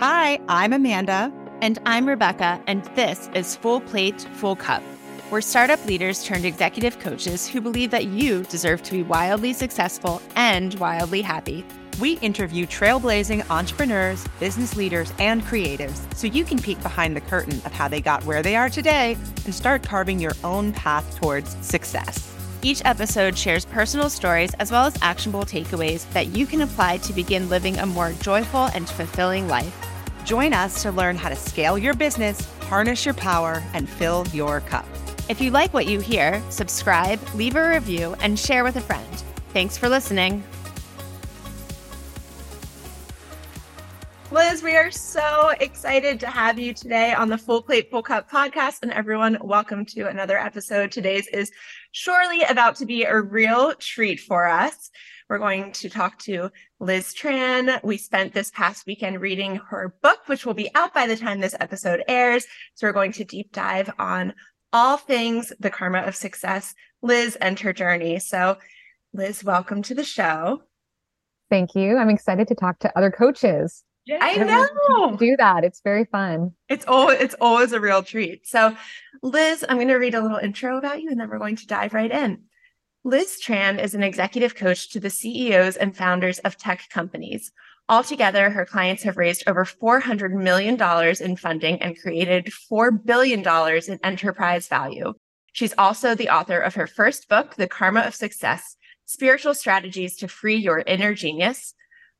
Hi, I'm Amanda. And I'm Rebecca, and this is Full Plate, Full Cup. We're startup leaders turned executive coaches who believe that you deserve to be wildly successful and wildly happy. We interview trailblazing entrepreneurs, business leaders, and creatives so you can peek behind the curtain of how they got where they are today and start carving your own path towards success. Each episode shares personal stories as well as actionable takeaways that you can apply to begin living a more joyful and fulfilling life. Join us to learn how to scale your business, harness your power, and fill your cup. If you like what you hear, subscribe, leave a review, and share with a friend. Thanks for listening. Liz, we are so excited to have you today on the Full Plate Full Cup podcast. And everyone, welcome to another episode. Today's is surely about to be a real treat for us. We're going to talk to Liz Tran. We spent this past weekend reading her book, which will be out by the time this episode airs. So we're going to deep dive on all things the karma of success, Liz and her journey. So, Liz, welcome to the show. Thank you. I'm excited to talk to other coaches. I know. Do that. It's very fun. It's always it's always a real treat. So, Liz, I'm going to read a little intro about you and then we're going to dive right in. Liz Tran is an executive coach to the CEOs and founders of tech companies. Altogether, her clients have raised over $400 million in funding and created $4 billion in enterprise value. She's also the author of her first book, The Karma of Success Spiritual Strategies to Free Your Inner Genius,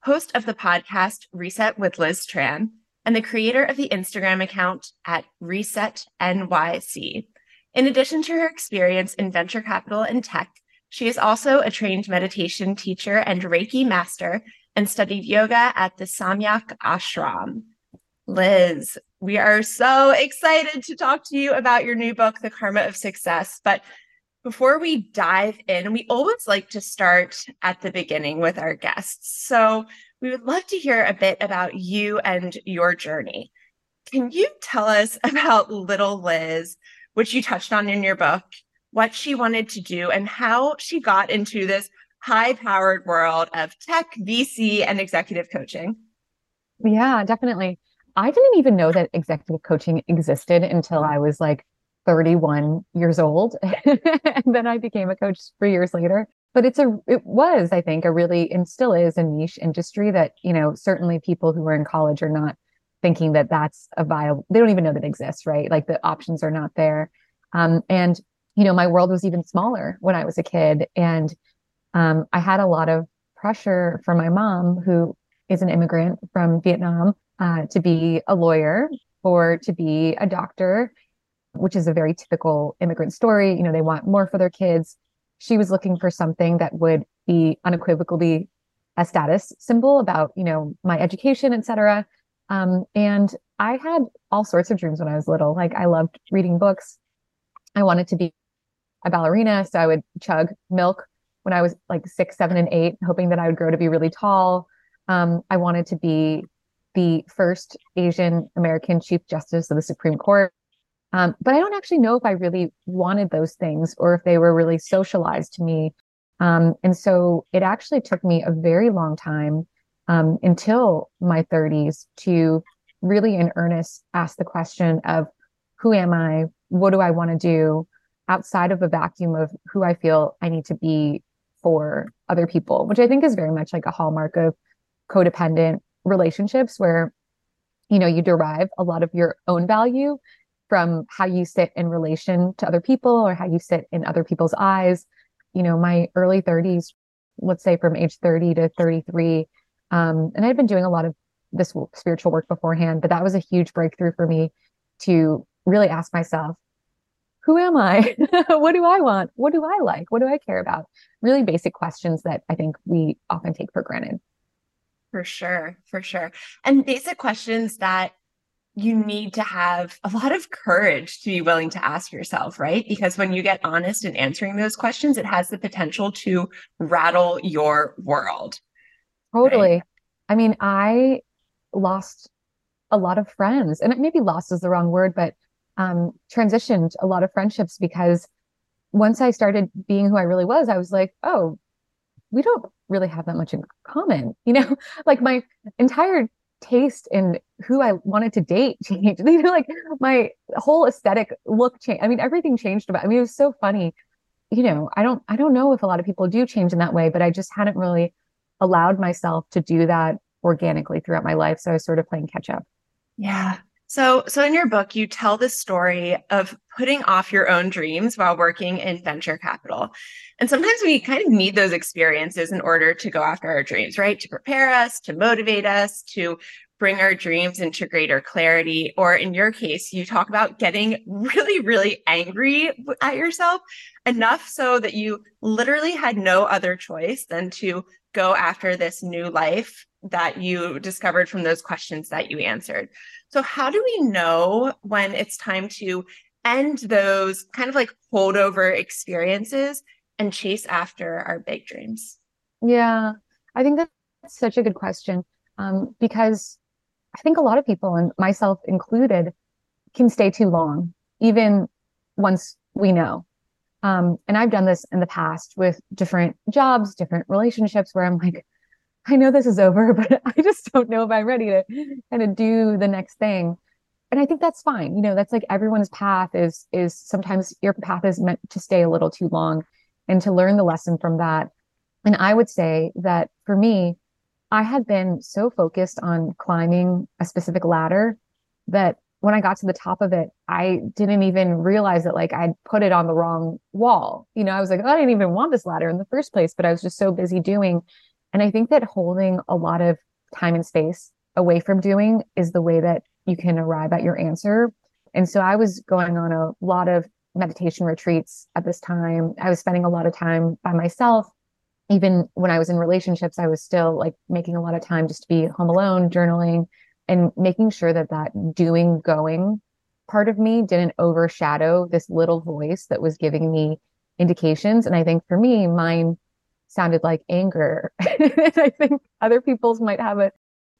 host of the podcast Reset with Liz Tran, and the creator of the Instagram account at Reset NYC. In addition to her experience in venture capital and tech, she is also a trained meditation teacher and Reiki master and studied yoga at the Samyak Ashram. Liz, we are so excited to talk to you about your new book, The Karma of Success. But before we dive in, we always like to start at the beginning with our guests. So we would love to hear a bit about you and your journey. Can you tell us about little Liz, which you touched on in your book, what she wanted to do, and how she got into this high powered world of tech, VC, and executive coaching? Yeah, definitely. I didn't even know that executive coaching existed until I was like 31 years old. and then I became a coach three years later. But it's a, it was, I think, a really, and still is a niche industry that, you know, certainly people who are in college are not thinking that that's a viable, they don't even know that exists, right? Like the options are not there. Um, and, you know, my world was even smaller when I was a kid. And um, I had a lot of pressure from my mom, who is an immigrant from Vietnam, uh, to be a lawyer or to be a doctor which is a very typical immigrant story. You know, they want more for their kids. She was looking for something that would be unequivocally a status symbol about, you know, my education, etc. Um, and I had all sorts of dreams when I was little. Like I loved reading books. I wanted to be a ballerina, so I would chug milk when I was like six, seven, and eight, hoping that I would grow to be really tall. Um, I wanted to be the first Asian American Chief Justice of the Supreme Court. Um, but I don't actually know if I really wanted those things or if they were really socialized to me. Um, and so it actually took me a very long time um, until my 30s to really in earnest ask the question of who am I? What do I want to do outside of a vacuum of who I feel I need to be for other people, which I think is very much like a hallmark of codependent relationships where you know you derive a lot of your own value from how you sit in relation to other people or how you sit in other people's eyes. You know, my early 30s, let's say from age 30 to 33, um, and I'd been doing a lot of this spiritual work beforehand, but that was a huge breakthrough for me to really ask myself, who am I? what do I want? What do I like? What do I care about? Really basic questions that I think we often take for granted. For sure, for sure. And basic questions that you need to have a lot of courage to be willing to ask yourself, right? Because when you get honest in answering those questions, it has the potential to rattle your world. Totally. Right? I mean, I lost a lot of friends, and maybe lost is the wrong word, but um, transitioned a lot of friendships because once I started being who I really was, I was like, oh, we don't really have that much in common. You know, like my entire taste in who I wanted to date changed. You know, like my whole aesthetic look changed. I mean, everything changed about. I mean, it was so funny. You know, I don't I don't know if a lot of people do change in that way, but I just hadn't really allowed myself to do that organically throughout my life. So I was sort of playing catch up. Yeah. So, so in your book, you tell the story of putting off your own dreams while working in venture capital. And sometimes we kind of need those experiences in order to go after our dreams, right? To prepare us, to motivate us, to bring our dreams into greater clarity. Or in your case, you talk about getting really, really angry at yourself enough so that you literally had no other choice than to go after this new life that you discovered from those questions that you answered. So, how do we know when it's time to end those kind of like holdover experiences and chase after our big dreams? Yeah, I think that's such a good question um, because I think a lot of people, and myself included, can stay too long, even once we know. Um, and I've done this in the past with different jobs, different relationships where I'm like, I know this is over, but I just don't know if I'm ready to kind of do the next thing. And I think that's fine. You know, that's like everyone's path is is sometimes your path is meant to stay a little too long and to learn the lesson from that. And I would say that for me, I had been so focused on climbing a specific ladder that when I got to the top of it, I didn't even realize that like I'd put it on the wrong wall. You know, I was like, oh, I didn't even want this ladder in the first place, but I was just so busy doing and I think that holding a lot of time and space away from doing is the way that you can arrive at your answer. And so I was going on a lot of meditation retreats at this time. I was spending a lot of time by myself. Even when I was in relationships, I was still like making a lot of time just to be home alone, journaling, and making sure that that doing, going part of me didn't overshadow this little voice that was giving me indications. And I think for me, mine sounded like anger. And I think other people's might have a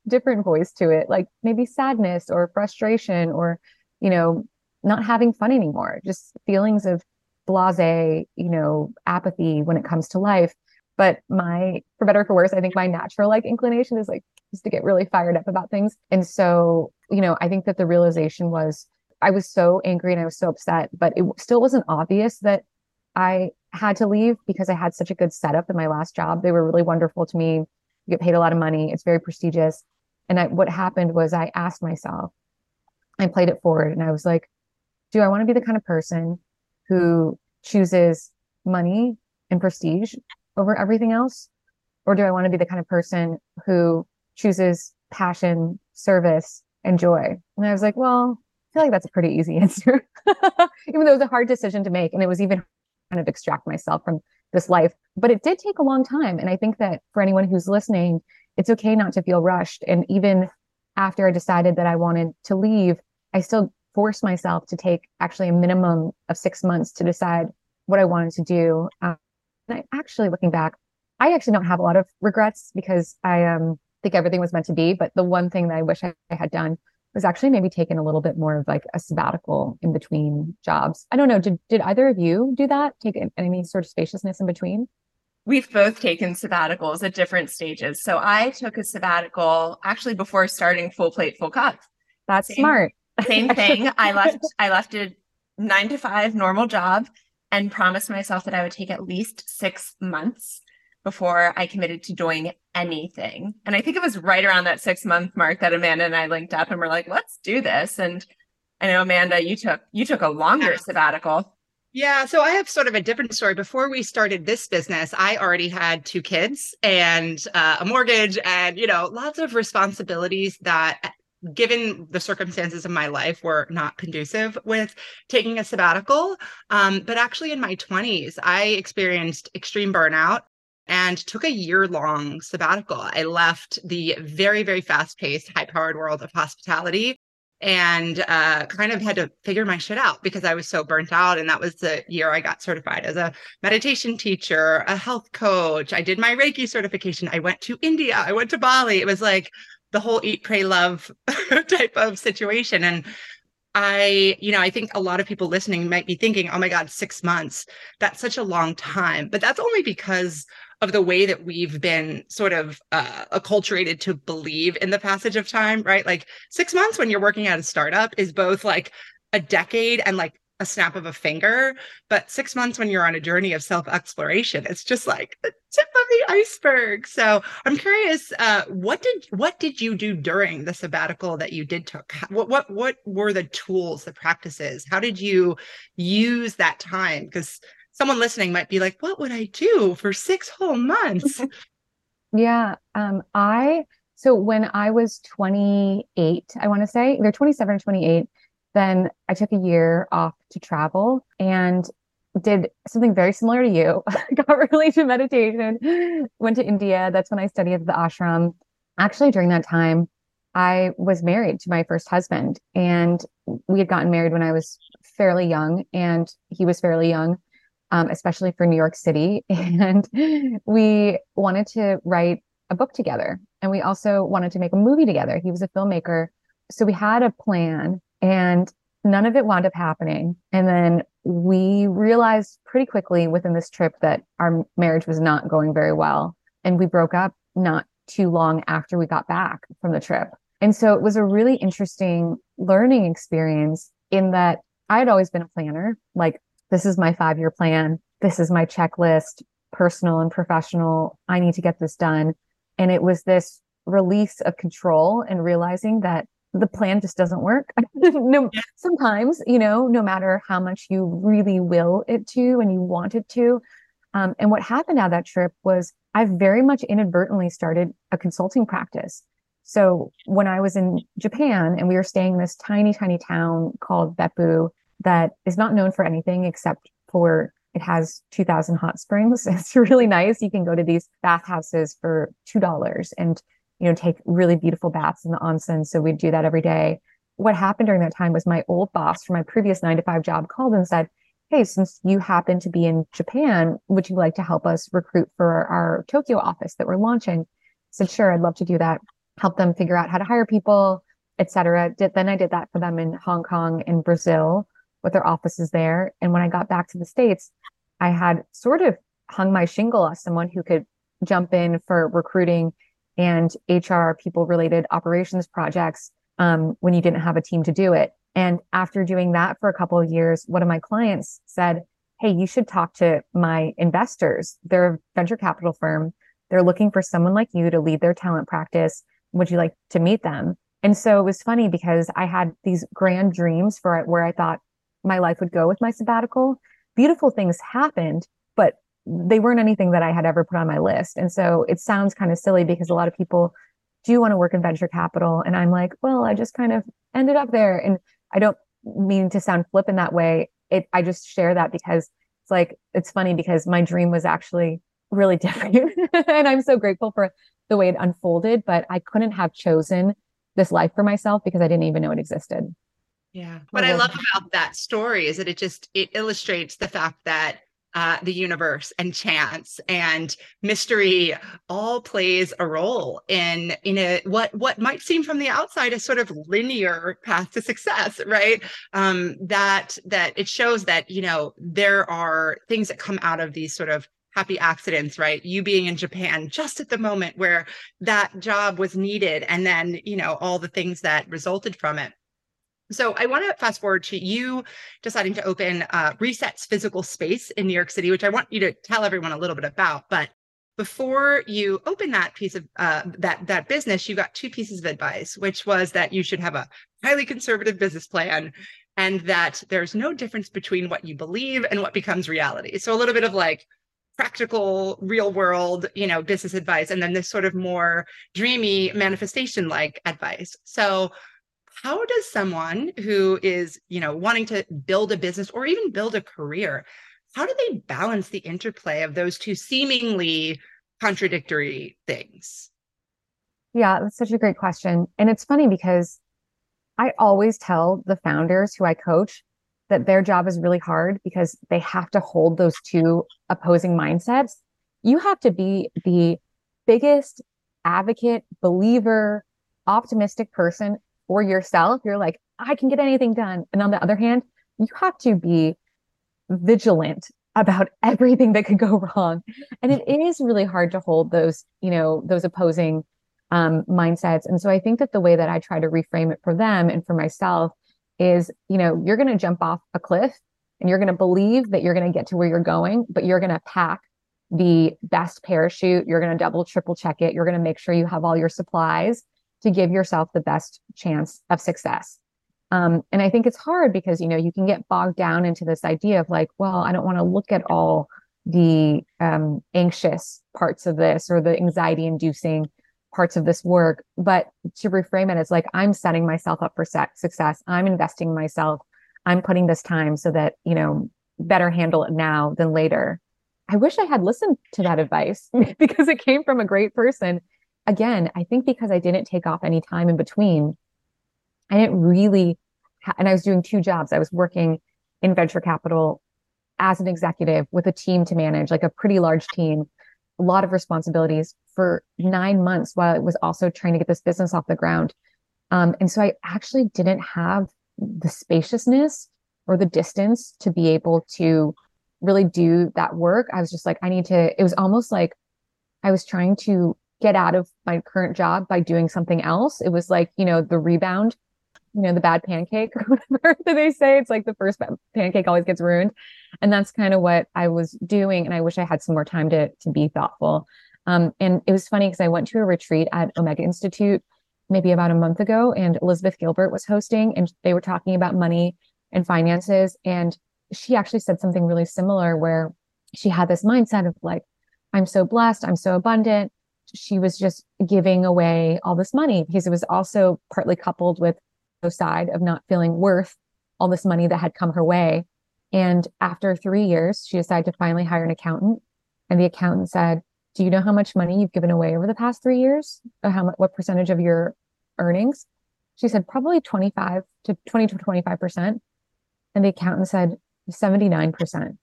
different voice to it, like maybe sadness or frustration or, you know, not having fun anymore, just feelings of blase, you know, apathy when it comes to life. But my, for better or for worse, I think my natural like inclination is like just to get really fired up about things. And so, you know, I think that the realization was I was so angry and I was so upset, but it still wasn't obvious that I had to leave because I had such a good setup in my last job. They were really wonderful to me. You get paid a lot of money. It's very prestigious. And I, what happened was I asked myself, I played it forward and I was like, do I want to be the kind of person who chooses money and prestige over everything else? Or do I want to be the kind of person who chooses passion, service, and joy? And I was like, well, I feel like that's a pretty easy answer, even though it was a hard decision to make. And it was even of extract myself from this life. But it did take a long time. And I think that for anyone who's listening, it's okay not to feel rushed. And even after I decided that I wanted to leave, I still forced myself to take actually a minimum of six months to decide what I wanted to do. Um, and I actually, looking back, I actually don't have a lot of regrets because I um, think everything was meant to be. But the one thing that I wish I, I had done was actually maybe taking a little bit more of like a sabbatical in between jobs. I don't know. Did did either of you do that? Take any sort of spaciousness in between? We've both taken sabbaticals at different stages. So I took a sabbatical actually before starting Full Plate Full Cup. That's same, smart. same thing. I left I left a nine to five normal job and promised myself that I would take at least six months before I committed to doing anything. And I think it was right around that six month mark that Amanda and I linked up and we're like, let's do this. And I know Amanda, you took you took a longer sabbatical. Yeah, so I have sort of a different story. Before we started this business, I already had two kids and uh, a mortgage and, you know, lots of responsibilities that given the circumstances of my life were not conducive with taking a sabbatical um, but actually in my 20s i experienced extreme burnout and took a year long sabbatical. I left the very, very fast paced, high powered world of hospitality and uh, kind of had to figure my shit out because I was so burnt out. And that was the year I got certified as a meditation teacher, a health coach. I did my Reiki certification. I went to India. I went to Bali. It was like the whole eat, pray, love type of situation. And I, you know, I think a lot of people listening might be thinking, oh my God, six months. That's such a long time. But that's only because of the way that we've been sort of uh, acculturated to believe in the passage of time, right? Like six months when you're working at a startup is both like a decade and like a snap of a finger. But six months when you're on a journey of self exploration, it's just like the tip of the iceberg. So I'm curious, uh, what did what did you do during the sabbatical that you did took? What what what were the tools, the practices? How did you use that time? Because someone listening might be like, what would I do for six whole months? yeah. Um, I so when I was 28, I want to say they're 27 or 28 then I took a year off to travel and did something very similar to you. Got really into meditation, went to India. That's when I studied at the ashram. Actually, during that time, I was married to my first husband, and we had gotten married when I was fairly young, and he was fairly young, um, especially for New York City. And we wanted to write a book together, and we also wanted to make a movie together. He was a filmmaker. So we had a plan and none of it wound up happening. And then we realized pretty quickly within this trip that our marriage was not going very well. And we broke up not too long after we got back from the trip. And so it was a really interesting learning experience in that I had always been a planner. Like, this is my five year plan. This is my checklist, personal and professional. I need to get this done. And it was this release of control and realizing that the plan just doesn't work. no, sometimes, you know, no matter how much you really will it to and you want it to. Um, and what happened at that trip was I very much inadvertently started a consulting practice. So when I was in Japan and we were staying in this tiny, tiny town called Beppu that is not known for anything except for it has 2000 hot springs. It's really nice. You can go to these bathhouses for $2 and you know, take really beautiful baths in the onsen. So we'd do that every day. What happened during that time was my old boss from my previous nine to five job called and said, Hey, since you happen to be in Japan, would you like to help us recruit for our Tokyo office that we're launching? I said, sure, I'd love to do that. Help them figure out how to hire people, etc. Did, then I did that for them in Hong Kong and Brazil with their offices there. And when I got back to the States, I had sort of hung my shingle as someone who could jump in for recruiting and HR people related operations projects um, when you didn't have a team to do it. And after doing that for a couple of years, one of my clients said, Hey, you should talk to my investors. They're a venture capital firm. They're looking for someone like you to lead their talent practice. Would you like to meet them? And so it was funny because I had these grand dreams for it where I thought my life would go with my sabbatical. Beautiful things happened, but they weren't anything that I had ever put on my list. And so it sounds kind of silly because a lot of people do want to work in venture capital. And I'm like, well, I just kind of ended up there. And I don't mean to sound flip in that way. It, I just share that because it's like, it's funny because my dream was actually really different. and I'm so grateful for the way it unfolded, but I couldn't have chosen this life for myself because I didn't even know it existed. Yeah. What I love about that story is that it just it illustrates the fact that uh, the universe and chance and mystery all plays a role in in a what what might seem from the outside a sort of linear path to success right? Um that that it shows that you know there are things that come out of these sort of happy accidents right? You being in japan just at the moment where that job was needed and then you know all the things that resulted from it so I want to fast forward to you deciding to open uh, Resets physical space in New York City, which I want you to tell everyone a little bit about. But before you open that piece of uh, that that business, you got two pieces of advice, which was that you should have a highly conservative business plan, and that there's no difference between what you believe and what becomes reality. So a little bit of like practical real world you know business advice and then this sort of more dreamy manifestation like advice so how does someone who is you know wanting to build a business or even build a career how do they balance the interplay of those two seemingly contradictory things? Yeah that's such a great question. And it's funny because i always tell the founders who i coach that their job is really hard because they have to hold those two opposing mindsets. You have to be the biggest advocate believer optimistic person for yourself, you're like, I can get anything done. And on the other hand, you have to be vigilant about everything that could go wrong. And it is really hard to hold those, you know, those opposing um, mindsets. And so I think that the way that I try to reframe it for them and for myself is, you know, you're going to jump off a cliff and you're going to believe that you're going to get to where you're going, but you're going to pack the best parachute. You're going to double, triple check it. You're going to make sure you have all your supplies to give yourself the best chance of success. Um, and I think it's hard because, you know, you can get bogged down into this idea of like, well, I don't want to look at all the um, anxious parts of this or the anxiety inducing parts of this work. But to reframe it as like, I'm setting myself up for success. I'm investing myself. I'm putting this time so that, you know, better handle it now than later. I wish I had listened to that advice because it came from a great person. Again, I think because I didn't take off any time in between, I didn't really, ha- and I was doing two jobs. I was working in venture capital as an executive with a team to manage, like a pretty large team, a lot of responsibilities for nine months while I was also trying to get this business off the ground. Um, and so I actually didn't have the spaciousness or the distance to be able to really do that work. I was just like, I need to, it was almost like I was trying to get out of my current job by doing something else. It was like, you know, the rebound you know, the bad pancake or whatever that they say. It's like the first pancake always gets ruined. And that's kind of what I was doing. And I wish I had some more time to, to be thoughtful. Um, and it was funny because I went to a retreat at Omega Institute maybe about a month ago and Elizabeth Gilbert was hosting and they were talking about money and finances. And she actually said something really similar where she had this mindset of like, I'm so blessed. I'm so abundant. She was just giving away all this money because it was also partly coupled with the side of not feeling worth all this money that had come her way. And after three years, she decided to finally hire an accountant. And the accountant said, Do you know how much money you've given away over the past three years? Or how much, what percentage of your earnings? She said, Probably 25 to 20 to 25%. And the accountant said, 79%.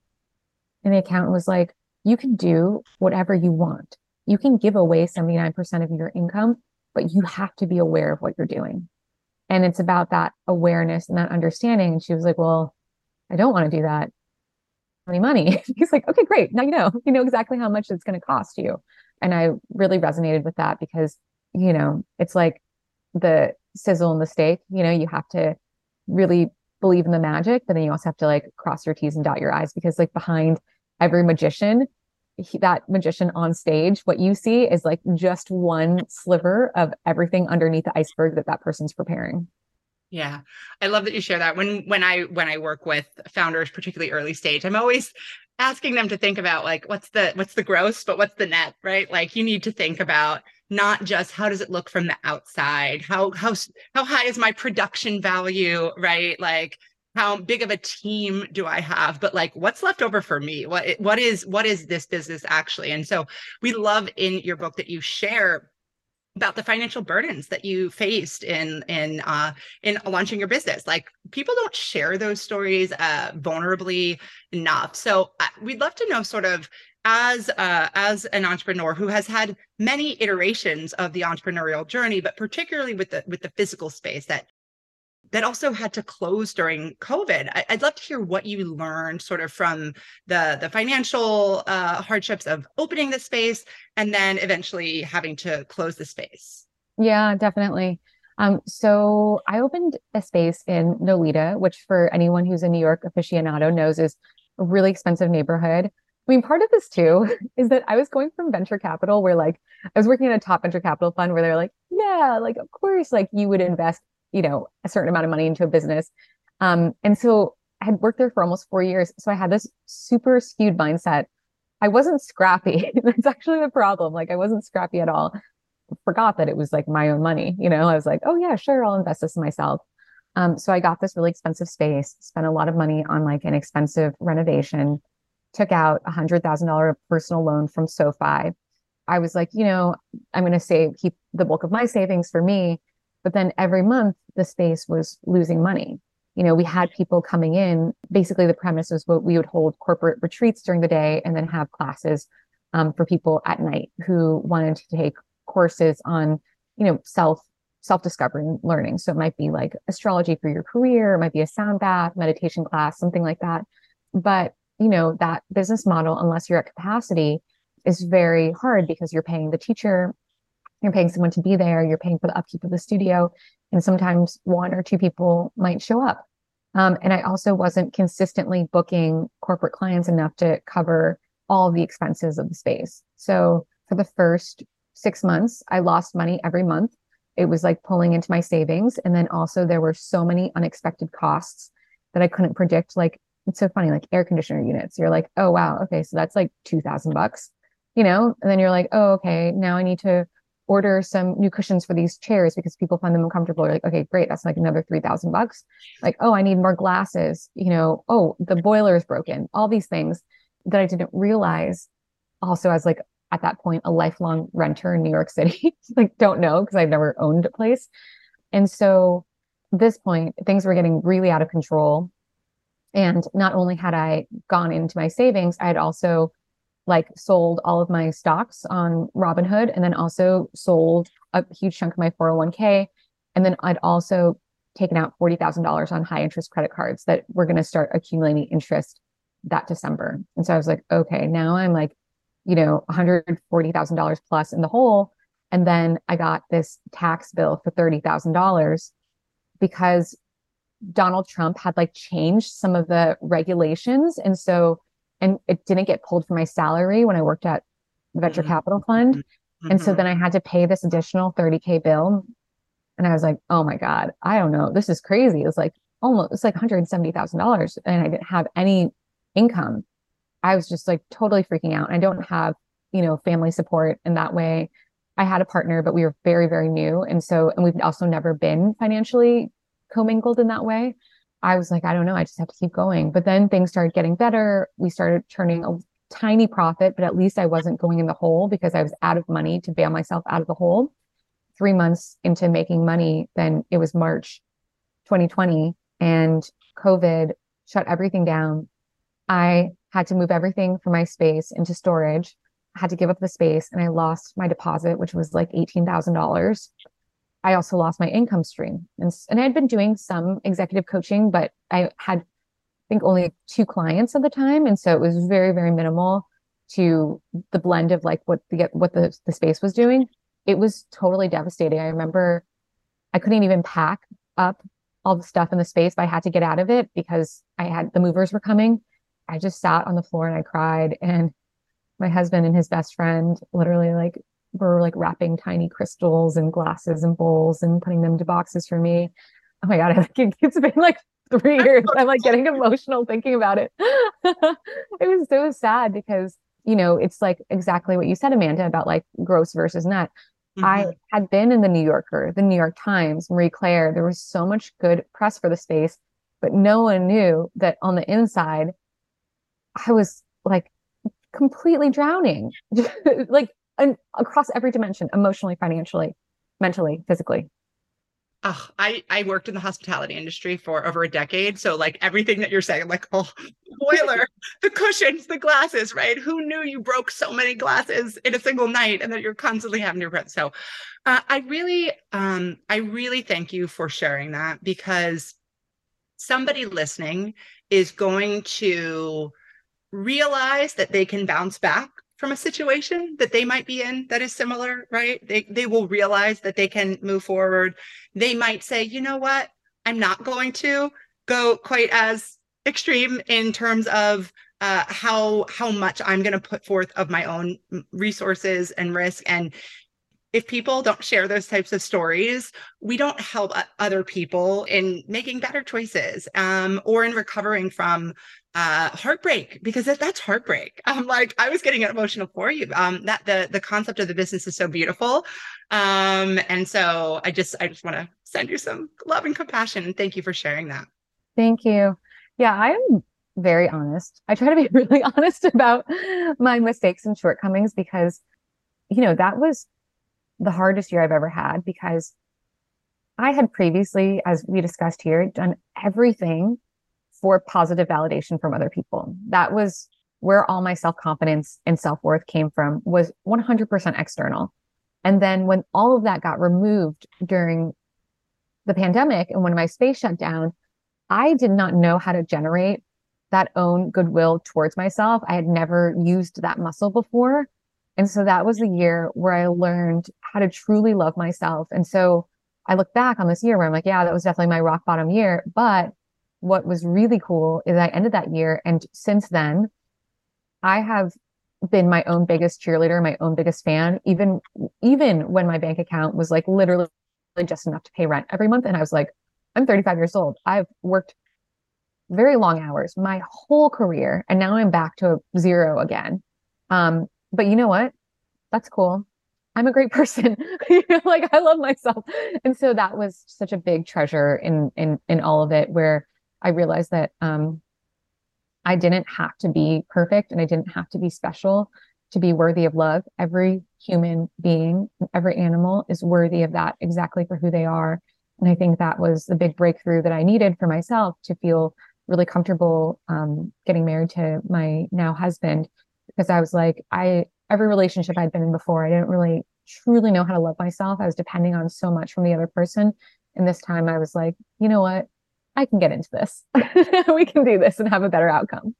And the accountant was like, You can do whatever you want. You can give away 79% of your income, but you have to be aware of what you're doing. And it's about that awareness and that understanding. And she was like, Well, I don't want to do that. Any money? He's like, Okay, great. Now you know, you know exactly how much it's going to cost you. And I really resonated with that because, you know, it's like the sizzle and the steak, you know, you have to really believe in the magic, but then you also have to like cross your T's and dot your I's because like behind every magician he, that magician on stage, what you see is like just one sliver of everything underneath the iceberg that that person's preparing. Yeah. I love that you share that. When when I when I work with founders particularly early stage, I'm always asking them to think about like what's the what's the gross but what's the net, right? Like you need to think about not just how does it look from the outside? How how how high is my production value, right? Like how big of a team do I have, but like what's left over for me? What what is what is this business actually? And so we love in your book that you share about the financial burdens that you faced in in uh, in launching your business. Like people don't share those stories uh, vulnerably enough. So uh, we'd love to know sort of as uh, as an entrepreneur who has had many iterations of the entrepreneurial journey, but particularly with the with the physical space that that also had to close during COVID. I, would love to hear what you learned sort of from the, the financial uh, hardships of opening the space and then eventually having to close the space. Yeah, definitely. Um, so I opened a space in Nolita, which for anyone who's a New York aficionado knows is a really expensive neighborhood. I mean, part of this too is that I was going from venture capital where like I was working in a top venture capital fund where they're like, yeah, like of course, like you would invest you know, a certain amount of money into a business. Um, and so I had worked there for almost four years. So I had this super skewed mindset. I wasn't scrappy. That's actually the problem. Like I wasn't scrappy at all. Forgot that it was like my own money. You know, I was like, oh yeah, sure, I'll invest this in myself. Um, so I got this really expensive space, spent a lot of money on like an expensive renovation, took out a hundred thousand dollar personal loan from SoFi. I was like, you know, I'm going to save, keep the bulk of my savings for me but then every month, the space was losing money. You know, we had people coming in. Basically, the premise was what we would hold corporate retreats during the day and then have classes um, for people at night who wanted to take courses on, you know, self self discovery learning. So it might be like astrology for your career, it might be a sound bath, meditation class, something like that. But you know, that business model, unless you're at capacity, is very hard because you're paying the teacher, you're paying someone to be there, you're paying for the upkeep of the studio, and sometimes one or two people might show up. Um, and I also wasn't consistently booking corporate clients enough to cover all the expenses of the space. So for the first six months, I lost money every month. It was like pulling into my savings. And then also there were so many unexpected costs that I couldn't predict. Like it's so funny, like air conditioner units. You're like, oh wow, okay, so that's like two thousand bucks, you know? And then you're like, oh, okay, now I need to order some new cushions for these chairs because people find them uncomfortable. You're like, okay, great, that's like another three thousand bucks. Like, oh, I need more glasses, you know, oh, the boiler is broken, all these things that I didn't realize also as like at that point a lifelong renter in New York City. like don't know because I've never owned a place. And so this point things were getting really out of control. And not only had I gone into my savings, I had also like sold all of my stocks on Robinhood and then also sold a huge chunk of my 401k. And then I'd also taken out $40,000 on high interest credit cards that were going to start accumulating interest that December. And so I was like, okay, now I'm like, you know, $140,000 plus in the hole. And then I got this tax bill for $30,000 because Donald Trump had like changed some of the regulations. And so, and it didn't get pulled from my salary when I worked at the venture mm-hmm. capital fund. Mm-hmm. And so then I had to pay this additional 30K bill. And I was like, oh my God, I don't know. This is crazy. It was like almost, it's like $170,000. And I didn't have any income, I was just like totally freaking out. I don't have, you know, family support in that way. I had a partner, but we were very, very new. And so, and we've also never been financially commingled in that way. I was like, I don't know, I just have to keep going. But then things started getting better. We started turning a tiny profit, but at least I wasn't going in the hole because I was out of money to bail myself out of the hole. Three months into making money, then it was March 2020 and COVID shut everything down. I had to move everything from my space into storage. I had to give up the space and I lost my deposit, which was like $18,000. I also lost my income stream. And, and I had been doing some executive coaching, but I had, I think, only two clients at the time. And so it was very, very minimal to the blend of like what the what the, the space was doing. It was totally devastating. I remember I couldn't even pack up all the stuff in the space, but I had to get out of it because I had the movers were coming. I just sat on the floor and I cried. And my husband and his best friend literally like were like wrapping tiny crystals and glasses and bowls and putting them into boxes for me. Oh my God, it's been like three years. I'm like getting emotional thinking about it. it was so sad because, you know, it's like exactly what you said, Amanda, about like gross versus net. Mm-hmm. I had been in the New Yorker, the New York Times, Marie Claire. There was so much good press for the space, but no one knew that on the inside, I was like completely drowning, like an, across every dimension, emotionally, financially, mentally, physically. Oh, I I worked in the hospitality industry for over a decade, so like everything that you're saying, like oh, boiler, the cushions, the glasses, right? Who knew you broke so many glasses in a single night, and that you're constantly having your breath? So, uh, I really, um, I really thank you for sharing that because somebody listening is going to realize that they can bounce back from a situation that they might be in that is similar, right? They they will realize that they can move forward. They might say, "You know what? I'm not going to go quite as extreme in terms of uh, how how much I'm going to put forth of my own resources and risk and if people don't share those types of stories, we don't help other people in making better choices um, or in recovering from uh, heartbreak because that, that's heartbreak. I'm like, I was getting emotional for you. Um, that the the concept of the business is so beautiful, um, and so I just I just want to send you some love and compassion and thank you for sharing that. Thank you. Yeah, I'm very honest. I try to be really honest about my mistakes and shortcomings because, you know, that was the hardest year I've ever had because I had previously, as we discussed here, done everything for positive validation from other people. That was where all my self-confidence and self-worth came from was 100% external. And then when all of that got removed during the pandemic and when my space shut down, I did not know how to generate that own goodwill towards myself. I had never used that muscle before. And so that was the year where I learned how to truly love myself. And so I look back on this year where I'm like, yeah, that was definitely my rock bottom year. But what was really cool is I ended that year. And since then, I have been my own biggest cheerleader, my own biggest fan, even, even when my bank account was like literally just enough to pay rent every month. And I was like, I'm 35 years old. I've worked very long hours my whole career. And now I'm back to zero again. Um, but you know what? That's cool. I'm a great person. you know, like I love myself. And so that was such a big treasure in in in all of it where I realized that um I didn't have to be perfect and I didn't have to be special to be worthy of love. Every human being, every animal is worthy of that exactly for who they are. And I think that was the big breakthrough that I needed for myself to feel really comfortable um, getting married to my now husband because I was like, I every relationship I'd been in before, I didn't really truly know how to love myself. I was depending on so much from the other person. And this time I was like, you know what? I can get into this. we can do this and have a better outcome.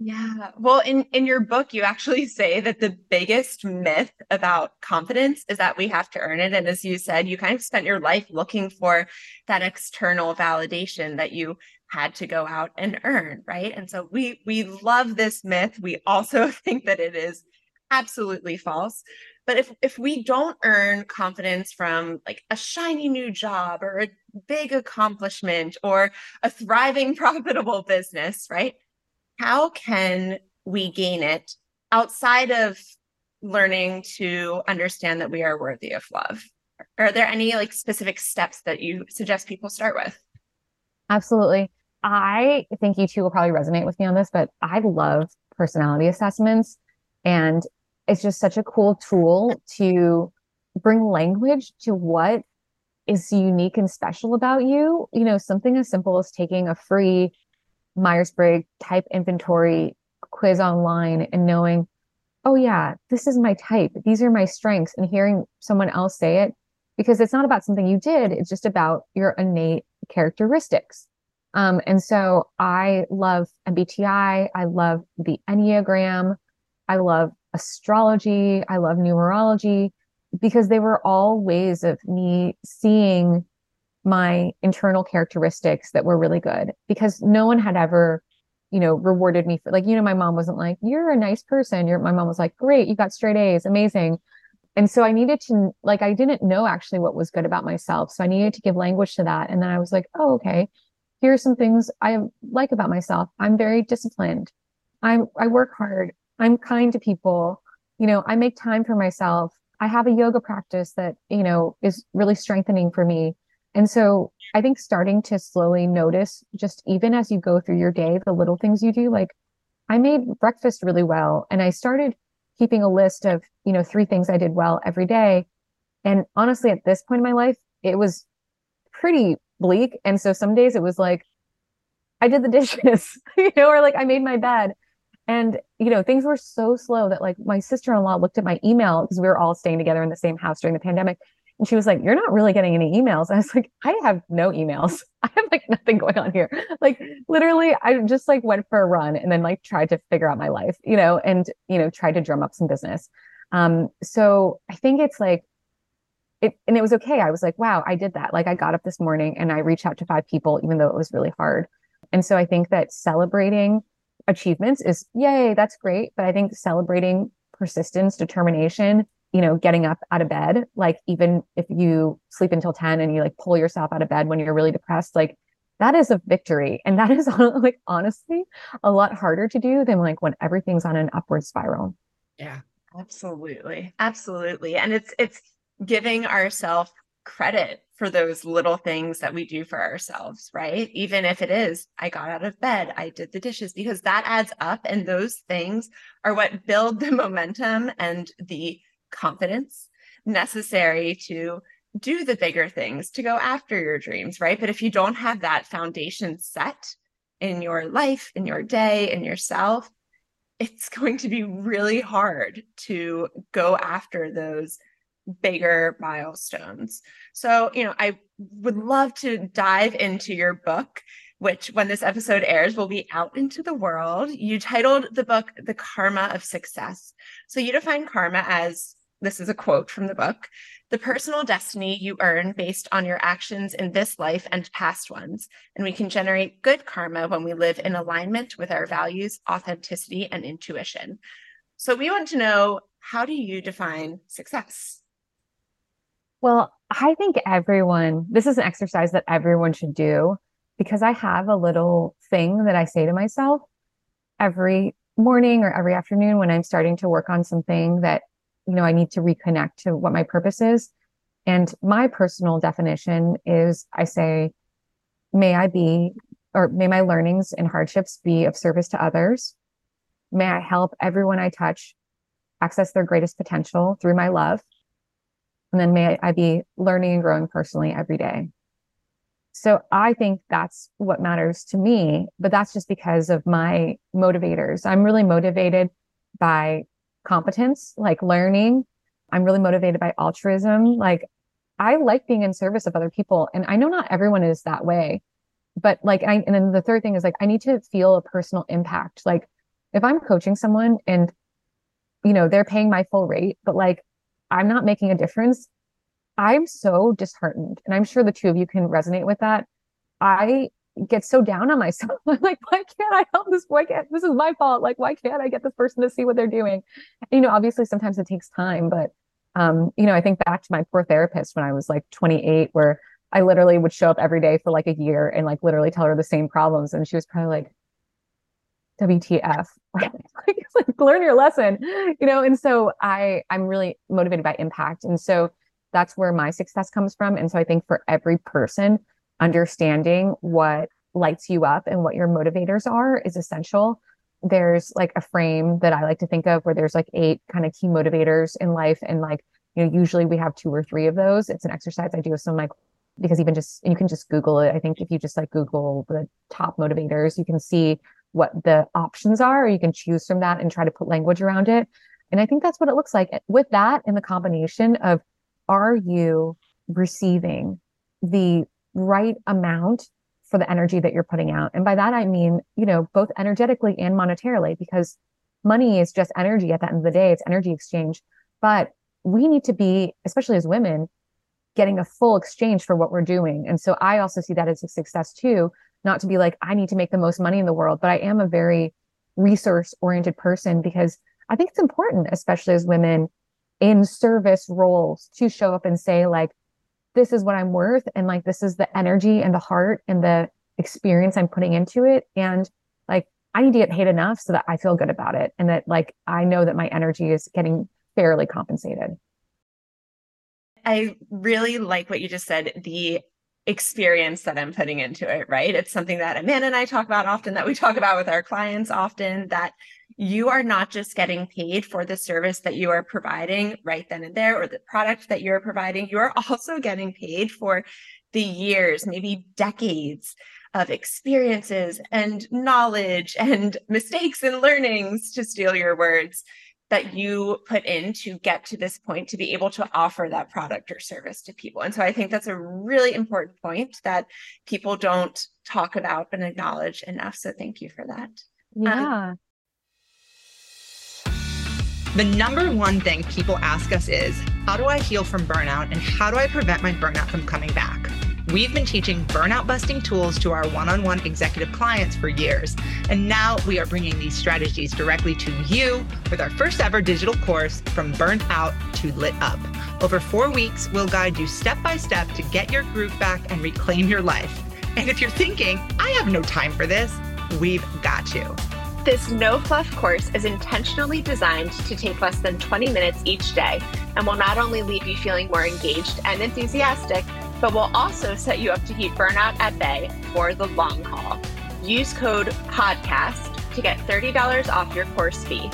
Yeah. Well, in in your book you actually say that the biggest myth about confidence is that we have to earn it and as you said, you kind of spent your life looking for that external validation that you had to go out and earn, right? And so we we love this myth. We also think that it is absolutely false. But if if we don't earn confidence from like a shiny new job or a big accomplishment or a thriving profitable business, right? How can we gain it outside of learning to understand that we are worthy of love? Are there any like specific steps that you suggest people start with? Absolutely. I think you two will probably resonate with me on this, but I love personality assessments. And it's just such a cool tool to bring language to what is unique and special about you. You know, something as simple as taking a free Myers Briggs type inventory quiz online and knowing, oh, yeah, this is my type. These are my strengths. And hearing someone else say it, because it's not about something you did, it's just about your innate characteristics. Um, and so I love MBTI. I love the Enneagram. I love astrology. I love numerology because they were all ways of me seeing my internal characteristics that were really good because no one had ever you know rewarded me for like you know my mom wasn't like you're a nice person my mom was like great you got straight A's amazing and so I needed to like I didn't know actually what was good about myself so I needed to give language to that and then I was like oh okay here are some things I like about myself I'm very disciplined I'm I work hard I'm kind to people. You know, I make time for myself. I have a yoga practice that, you know, is really strengthening for me. And so I think starting to slowly notice just even as you go through your day, the little things you do, like I made breakfast really well. And I started keeping a list of, you know, three things I did well every day. And honestly, at this point in my life, it was pretty bleak. And so some days it was like, I did the dishes, you know, or like I made my bed. And, you know, things were so slow that like my sister in law looked at my email because we were all staying together in the same house during the pandemic. And she was like, You're not really getting any emails. I was like, I have no emails. I have like nothing going on here. Like literally, I just like went for a run and then like tried to figure out my life, you know, and, you know, tried to drum up some business. Um, so I think it's like, it, and it was okay. I was like, wow, I did that. Like I got up this morning and I reached out to five people, even though it was really hard. And so I think that celebrating achievements is yay, that's great. But I think celebrating persistence, determination, you know, getting up out of bed, like even if you sleep until 10 and you like pull yourself out of bed when you're really depressed, like that is a victory. And that is like honestly a lot harder to do than like when everything's on an upward spiral. Yeah. Absolutely. Absolutely. And it's it's giving ourselves credit for those little things that we do for ourselves, right? Even if it is, I got out of bed, I did the dishes, because that adds up. And those things are what build the momentum and the confidence necessary to do the bigger things, to go after your dreams, right? But if you don't have that foundation set in your life, in your day, in yourself, it's going to be really hard to go after those bigger milestones. So, you know, I would love to dive into your book which when this episode airs will be out into the world. You titled the book The Karma of Success. So you define karma as this is a quote from the book the personal destiny you earn based on your actions in this life and past ones. And we can generate good karma when we live in alignment with our values, authenticity, and intuition. So we want to know how do you define success? Well, I think everyone, this is an exercise that everyone should do because I have a little thing that I say to myself every morning or every afternoon when I'm starting to work on something that, you know, I need to reconnect to what my purpose is. And my personal definition is I say, may I be, or may my learnings and hardships be of service to others. May I help everyone I touch access their greatest potential through my love. And then may I be learning and growing personally every day. So I think that's what matters to me, but that's just because of my motivators. I'm really motivated by competence, like learning. I'm really motivated by altruism. Like I like being in service of other people. And I know not everyone is that way, but like, I, and then the third thing is like, I need to feel a personal impact. Like if I'm coaching someone and, you know, they're paying my full rate, but like I'm not making a difference, I'm so disheartened. And I'm sure the two of you can resonate with that. I get so down on myself. Like, why can't I help this? Why can't this is my fault? Like, why can't I get this person to see what they're doing? You know, obviously sometimes it takes time, but um, you know, I think back to my poor therapist when I was like 28, where I literally would show up every day for like a year and like literally tell her the same problems. And she was probably like, WTF, like learn your lesson, you know? And so I, I'm really motivated by impact. And so that's where my success comes from. And so I think for every person, understanding what lights you up and what your motivators are is essential. There's like a frame that I like to think of where there's like eight kind of key motivators in life. And like, you know, usually we have two or three of those. It's an exercise I do with some my because even just you can just Google it. I think if you just like Google the top motivators, you can see what the options are, or you can choose from that and try to put language around it. And I think that's what it looks like. With that in the combination of are you receiving the right amount for the energy that you're putting out? And by that, I mean, you know, both energetically and monetarily, because money is just energy at the end of the day, it's energy exchange. But we need to be, especially as women, getting a full exchange for what we're doing. And so I also see that as a success too, not to be like, I need to make the most money in the world, but I am a very resource oriented person because I think it's important, especially as women, in service roles to show up and say like this is what i'm worth and like this is the energy and the heart and the experience i'm putting into it. And like i need to get paid enough so that i feel good about it and that like i know that my energy is getting fairly compensated. I really like what you just said. The experience that I'm putting into it, right? It's something that Amanda and I talk about often, that we talk about with our clients often, that you are not just getting paid for the service that you are providing right then and there or the product that you're providing. You are also getting paid for the years, maybe decades of experiences and knowledge and mistakes and learnings, to steal your words, that you put in to get to this point to be able to offer that product or service to people. And so I think that's a really important point that people don't talk about and acknowledge enough. So thank you for that. Yeah. Um, the number one thing people ask us is how do I heal from burnout and how do I prevent my burnout from coming back? We've been teaching burnout busting tools to our one on one executive clients for years. And now we are bringing these strategies directly to you with our first ever digital course, From Burnt Out to Lit Up. Over four weeks, we'll guide you step by step to get your groove back and reclaim your life. And if you're thinking, I have no time for this, we've got you. This no fluff course is intentionally designed to take less than 20 minutes each day and will not only leave you feeling more engaged and enthusiastic, but will also set you up to keep burnout at bay for the long haul. Use code PODCAST to get $30 off your course fee.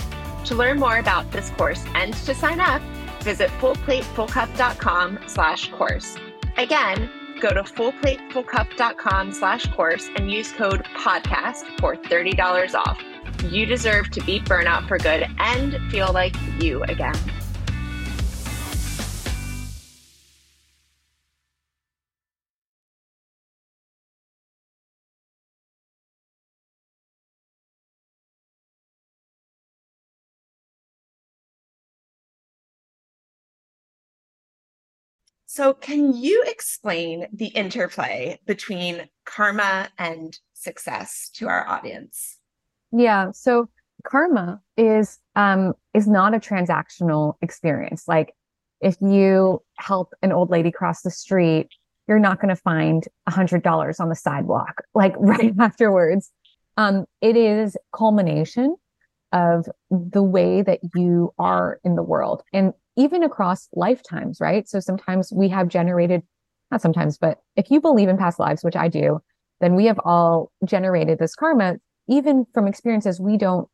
To learn more about this course and to sign up, visit fullplatefullcup.com slash course. Again, go to fullplatefullcup.com slash course and use code podcast for $30 off. You deserve to beat burnout for good and feel like you again. So, can you explain the interplay between karma and success to our audience? Yeah. So, karma is um is not a transactional experience. Like if you help an old lady cross the street, you're not going to find a hundred dollars on the sidewalk like right afterwards. Um, it is culmination of the way that you are in the world and even across lifetimes, right? So sometimes we have generated, not sometimes, but if you believe in past lives, which I do, then we have all generated this karma, even from experiences we don't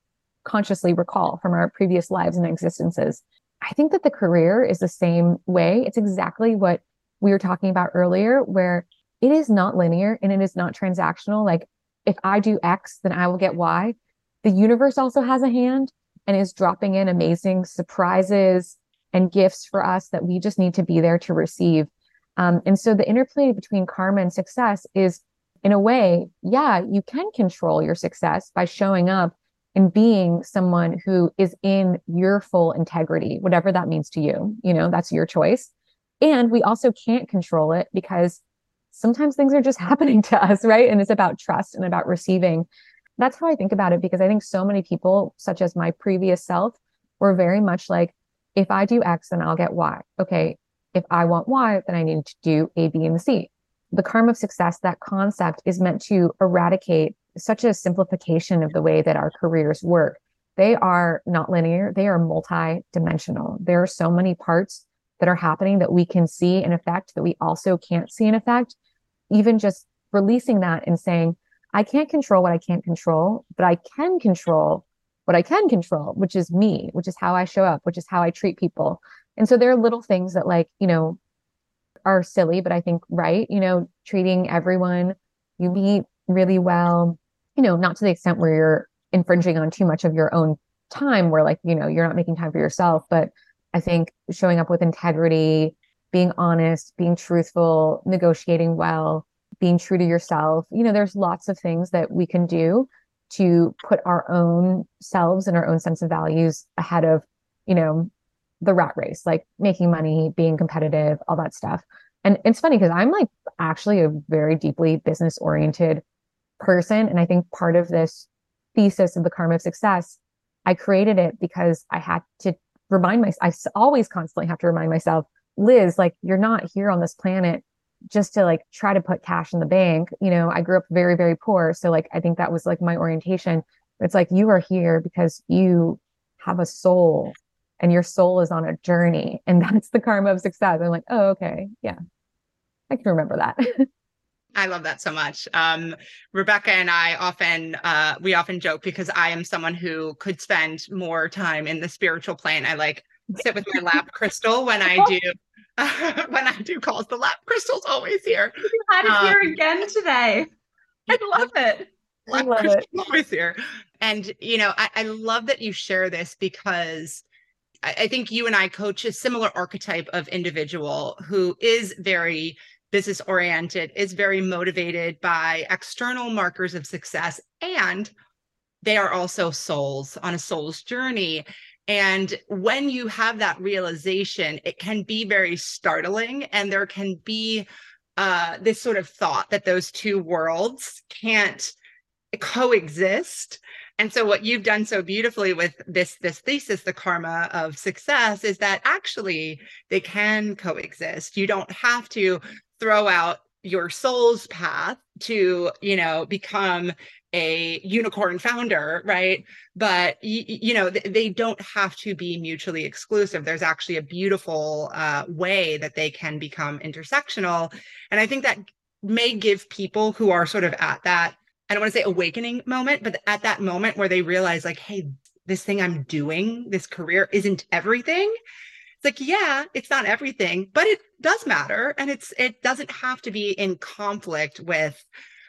consciously recall from our previous lives and existences. I think that the career is the same way. It's exactly what we were talking about earlier, where it is not linear and it is not transactional. Like if I do X, then I will get Y. The universe also has a hand and is dropping in amazing surprises and gifts for us that we just need to be there to receive. Um, and so the interplay between karma and success is, in a way, yeah, you can control your success by showing up and being someone who is in your full integrity, whatever that means to you. You know, that's your choice. And we also can't control it because sometimes things are just happening to us, right? And it's about trust and about receiving. That's how I think about it because I think so many people, such as my previous self, were very much like, if I do X, then I'll get Y. Okay. If I want Y, then I need to do A, B, and C. The karma of success, that concept is meant to eradicate such a simplification of the way that our careers work. They are not linear, they are multi-dimensional. There are so many parts that are happening that we can see an effect that we also can't see an effect. Even just releasing that and saying, I can't control what I can't control, but I can control what I can control, which is me, which is how I show up, which is how I treat people. And so there are little things that, like, you know, are silly, but I think right, you know, treating everyone you meet really well, you know, not to the extent where you're infringing on too much of your own time, where like, you know, you're not making time for yourself. But I think showing up with integrity, being honest, being truthful, negotiating well, being true to yourself, you know, there's lots of things that we can do to put our own selves and our own sense of values ahead of, you know, the rat race, like making money, being competitive, all that stuff. And it's funny because I'm like actually a very deeply business oriented person. And I think part of this thesis of the karma of success, I created it because I had to remind myself, I always constantly have to remind myself, Liz, like you're not here on this planet just to like try to put cash in the bank. You know, I grew up very, very poor. So like I think that was like my orientation. It's like you are here because you have a soul and your soul is on a journey. And that's the karma of success. I'm like, oh, okay. Yeah. I can remember that. I love that so much. Um, Rebecca and I often uh, we often joke because I am someone who could spend more time in the spiritual plane. I like sit with my lap crystal when I do uh, when I do calls. The lap crystal's always here. You had it um, here again today. I love it. I love it. Always here. And you know, I, I love that you share this because I, I think you and I coach a similar archetype of individual who is very business oriented, is very motivated by external markers of success, and they are also souls on a soul's journey. And when you have that realization, it can be very startling, and there can be uh, this sort of thought that those two worlds can't coexist. And so what you've done so beautifully with this this thesis the karma of success is that actually they can coexist. You don't have to throw out your soul's path to you know become a unicorn founder right? But you, you know th- they don't have to be mutually exclusive. There's actually a beautiful uh, way that they can become intersectional. And i think that may give people who are sort of at that i don't want to say awakening moment but at that moment where they realize like hey this thing i'm doing this career isn't everything. It's like yeah it's not everything but it does matter. And it's it doesn't have to be in conflict with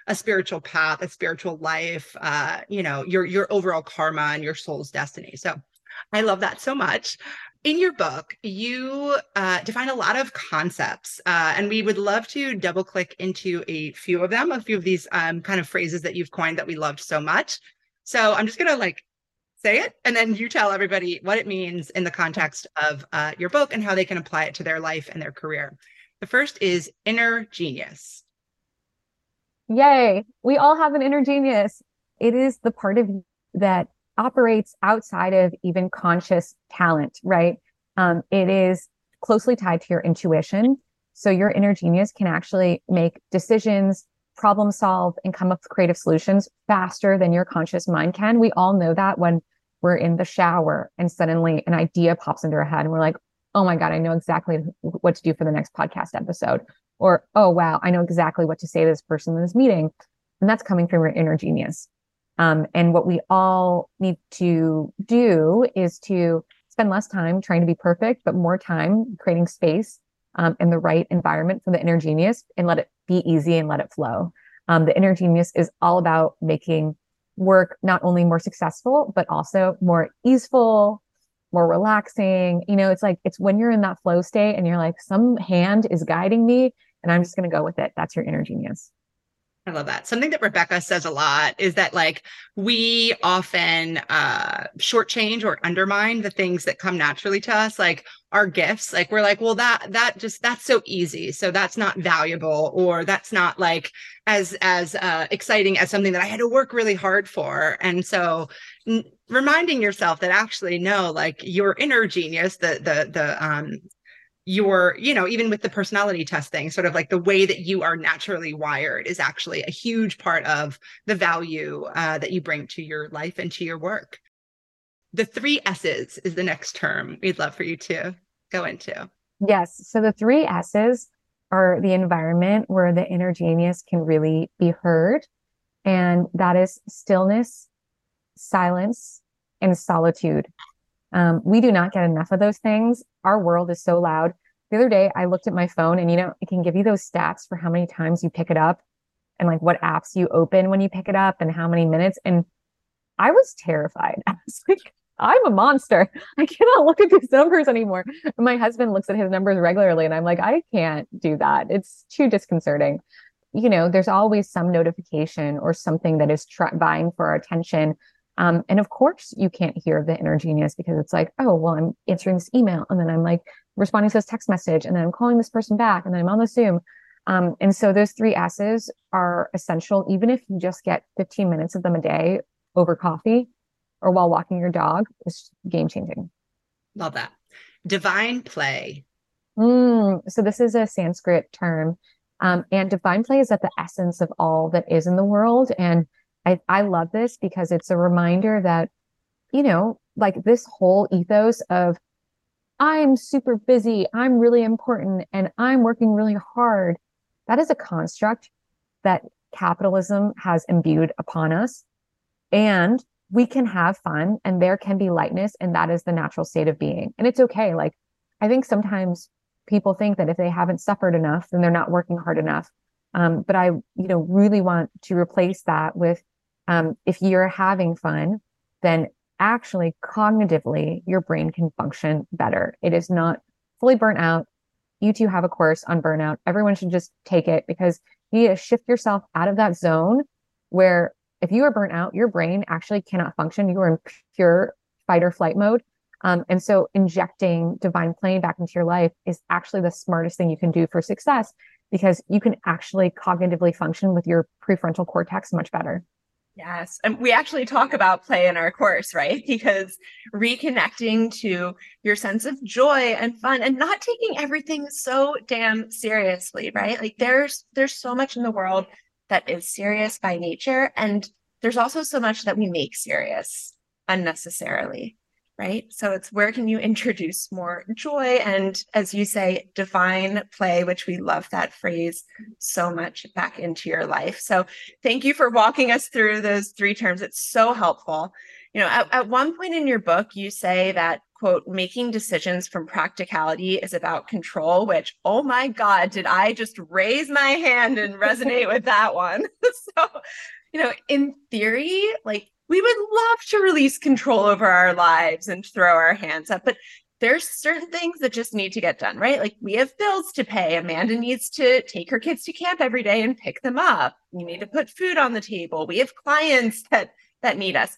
a spiritual path a spiritual life uh you know your your overall karma and your soul's destiny. So i love that so much. In your book you uh, define a lot of concepts uh, and we would love to double click into a few of them a few of these um, kind of phrases that you've coined that we loved so much. So i'm just going to like say it and then you tell everybody what it means in the context of uh, your book and how they can apply it to their life and their career. The first is inner genius. Yay. We all have an inner genius. It is the part of you that operates outside of even conscious talent, right? Um, it is closely tied to your intuition. So your inner genius can actually make decisions, problem solve, and come up with creative solutions faster than your conscious mind can. We all know that when we're in the shower and suddenly an idea pops into our head and we're like, oh my God, I know exactly what to do for the next podcast episode. Or, oh wow, I know exactly what to say to this person in this meeting. And that's coming from your inner genius. Um, and what we all need to do is to spend less time trying to be perfect, but more time creating space um, and the right environment for the inner genius and let it be easy and let it flow. Um, the inner genius is all about making work not only more successful, but also more easeful, more relaxing. You know, it's like, it's when you're in that flow state and you're like, some hand is guiding me and I'm just going to go with it. That's your inner genius. I love that. Something that Rebecca says a lot is that like we often uh shortchange or undermine the things that come naturally to us, like our gifts. Like we're like, well, that that just that's so easy. So that's not valuable, or that's not like as as uh exciting as something that I had to work really hard for. And so n- reminding yourself that actually no, like your inner genius, the the the um your you know even with the personality testing sort of like the way that you are naturally wired is actually a huge part of the value uh, that you bring to your life and to your work. The three s's is the next term we'd love for you to go into. Yes. So the three s's are the environment where the inner genius can really be heard. And that is stillness silence and solitude um, we do not get enough of those things. Our world is so loud. The other day, I looked at my phone and, you know, it can give you those stats for how many times you pick it up and like what apps you open when you pick it up and how many minutes. And I was terrified. I was like, I'm a monster. I cannot look at these numbers anymore. And my husband looks at his numbers regularly and I'm like, I can't do that. It's too disconcerting. You know, there's always some notification or something that is vying for our attention um, and of course, you can't hear the inner genius because it's like, oh, well, I'm answering this email and then I'm like responding to this text message and then I'm calling this person back and then I'm on the Zoom. Um, and so those three S's are essential, even if you just get 15 minutes of them a day over coffee or while walking your dog, it's game changing. Love that. Divine play. Mm, so this is a Sanskrit term. Um, and divine play is at the essence of all that is in the world. And I, I love this because it's a reminder that, you know, like this whole ethos of I'm super busy, I'm really important, and I'm working really hard. That is a construct that capitalism has imbued upon us. And we can have fun and there can be lightness, and that is the natural state of being. And it's okay. Like, I think sometimes people think that if they haven't suffered enough, then they're not working hard enough. Um, but I, you know, really want to replace that with um, if you're having fun, then actually cognitively your brain can function better. It is not fully burnt out. You two have a course on burnout. Everyone should just take it because you need to shift yourself out of that zone where if you are burnt out, your brain actually cannot function. You are in pure fight or flight mode. Um, and so injecting divine play back into your life is actually the smartest thing you can do for success because you can actually cognitively function with your prefrontal cortex much better. Yes. And we actually talk about play in our course, right? Because reconnecting to your sense of joy and fun and not taking everything so damn seriously, right? Like there's there's so much in the world that is serious by nature and there's also so much that we make serious unnecessarily right? So it's where can you introduce more joy and, as you say, divine play, which we love that phrase so much back into your life. So thank you for walking us through those three terms. It's so helpful. You know, at, at one point in your book, you say that quote, making decisions from practicality is about control, which, oh my God, did I just raise my hand and resonate with that one? so, you know, in theory, like we would love to release control over our lives and throw our hands up, but there's certain things that just need to get done, right? Like we have bills to pay. Amanda needs to take her kids to camp every day and pick them up. You need to put food on the table. We have clients that that need us.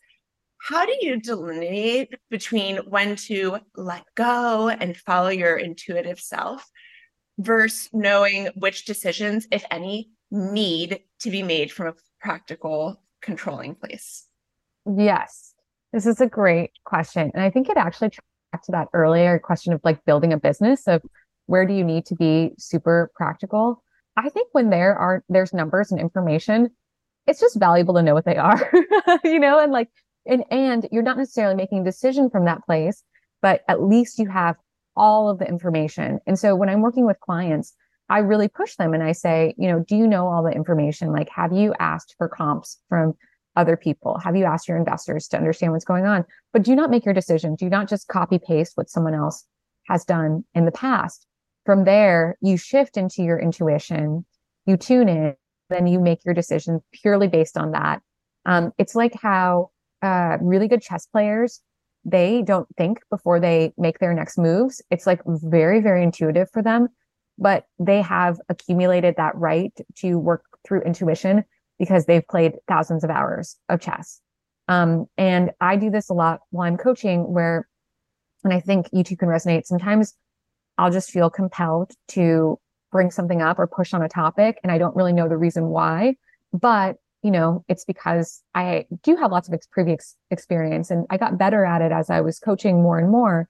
How do you delineate between when to let go and follow your intuitive self versus knowing which decisions, if any, need to be made from a practical controlling place? Yes, this is a great question. And I think it actually back to that earlier question of like building a business of where do you need to be super practical? I think when there are there's numbers and information, it's just valuable to know what they are, you know, and like and and you're not necessarily making a decision from that place, but at least you have all of the information. And so when I'm working with clients, I really push them and I say, you know, do you know all the information? Like, have you asked for comps from other people? Have you asked your investors to understand what's going on? But do not make your decision. Do not just copy paste what someone else has done in the past. From there, you shift into your intuition, you tune in, then you make your decision purely based on that. Um, it's like how uh, really good chess players they don't think before they make their next moves. It's like very, very intuitive for them, but they have accumulated that right to work through intuition because they've played thousands of hours of chess. Um, and I do this a lot while I'm coaching where, and I think you two can resonate. Sometimes I'll just feel compelled to bring something up or push on a topic and I don't really know the reason why, but you know, it's because I do have lots of ex- previous experience and I got better at it as I was coaching more and more.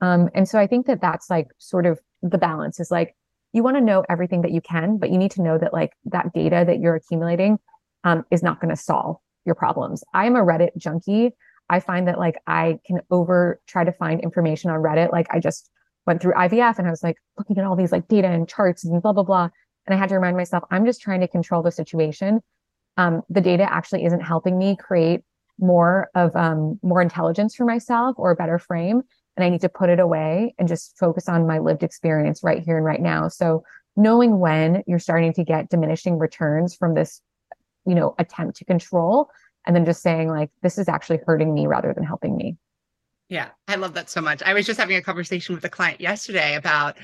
Um, and so I think that that's like sort of the balance is like, you want to know everything that you can, but you need to know that like that data that you're accumulating um, is not going to solve your problems. I am a Reddit junkie. I find that like I can over try to find information on Reddit. Like I just went through IVF and I was like looking at all these like data and charts and blah, blah, blah. And I had to remind myself, I'm just trying to control the situation um, the data actually isn't helping me create more of um, more intelligence for myself or a better frame and i need to put it away and just focus on my lived experience right here and right now. So knowing when you're starting to get diminishing returns from this you know attempt to control and then just saying like this is actually hurting me rather than helping me. Yeah i love that so much. I was just having a conversation with a client yesterday about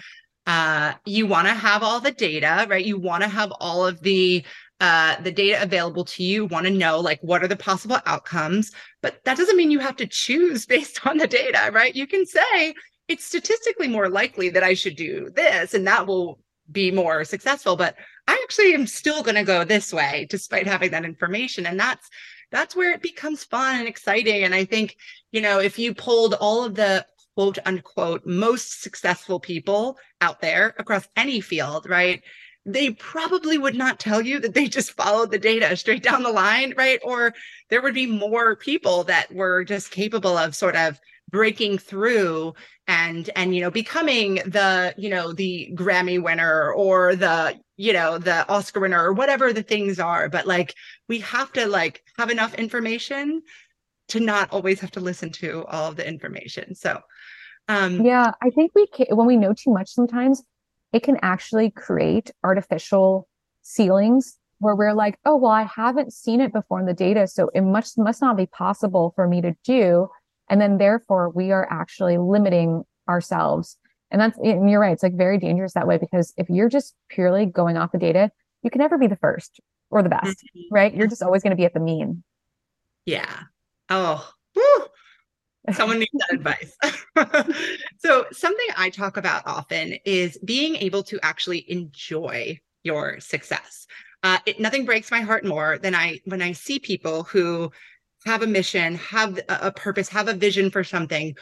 uh, you want to have all the data right? You want to have all of the uh, the data available to you, want to know like what are the possible outcomes, but that doesn't mean you have to choose based on the data, right? You can say it's statistically more likely that I should do this and that will be more successful, but I actually am still going to go this way despite having that information. And that's that's where it becomes fun and exciting. And I think, you know, if you pulled all of the quote unquote most successful people out there across any field, right? They probably would not tell you that they just followed the data straight down the line, right? Or there would be more people that were just capable of sort of breaking through and and you know becoming the you know the grammy winner or the you know the oscar winner or whatever the things are but like we have to like have enough information to not always have to listen to all of the information so um yeah i think we can, when we know too much sometimes it can actually create artificial ceilings where we're like, oh, well, I haven't seen it before in the data. So it must, must not be possible for me to do. And then therefore we are actually limiting ourselves. And that's, and you're right. It's like very dangerous that way because if you're just purely going off the data, you can never be the first or the best, mm-hmm. right? You're just always going to be at the mean. Yeah. Oh, woo. Someone needs that advice. so, something I talk about often is being able to actually enjoy your success. Uh, it, nothing breaks my heart more than I when I see people who have a mission, have a, a purpose, have a vision for something,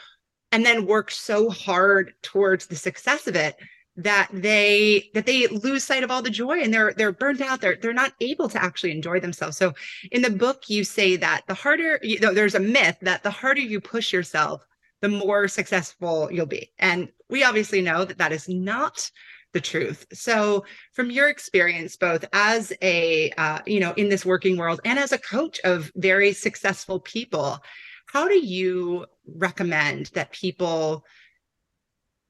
and then work so hard towards the success of it that they that they lose sight of all the joy and they're they're burnt out. They're they're not able to actually enjoy themselves. So in the book you say that the harder you know there's a myth that the harder you push yourself the more successful you'll be. And we obviously know that that is not the truth. So from your experience both as a uh, you know in this working world and as a coach of very successful people how do you recommend that people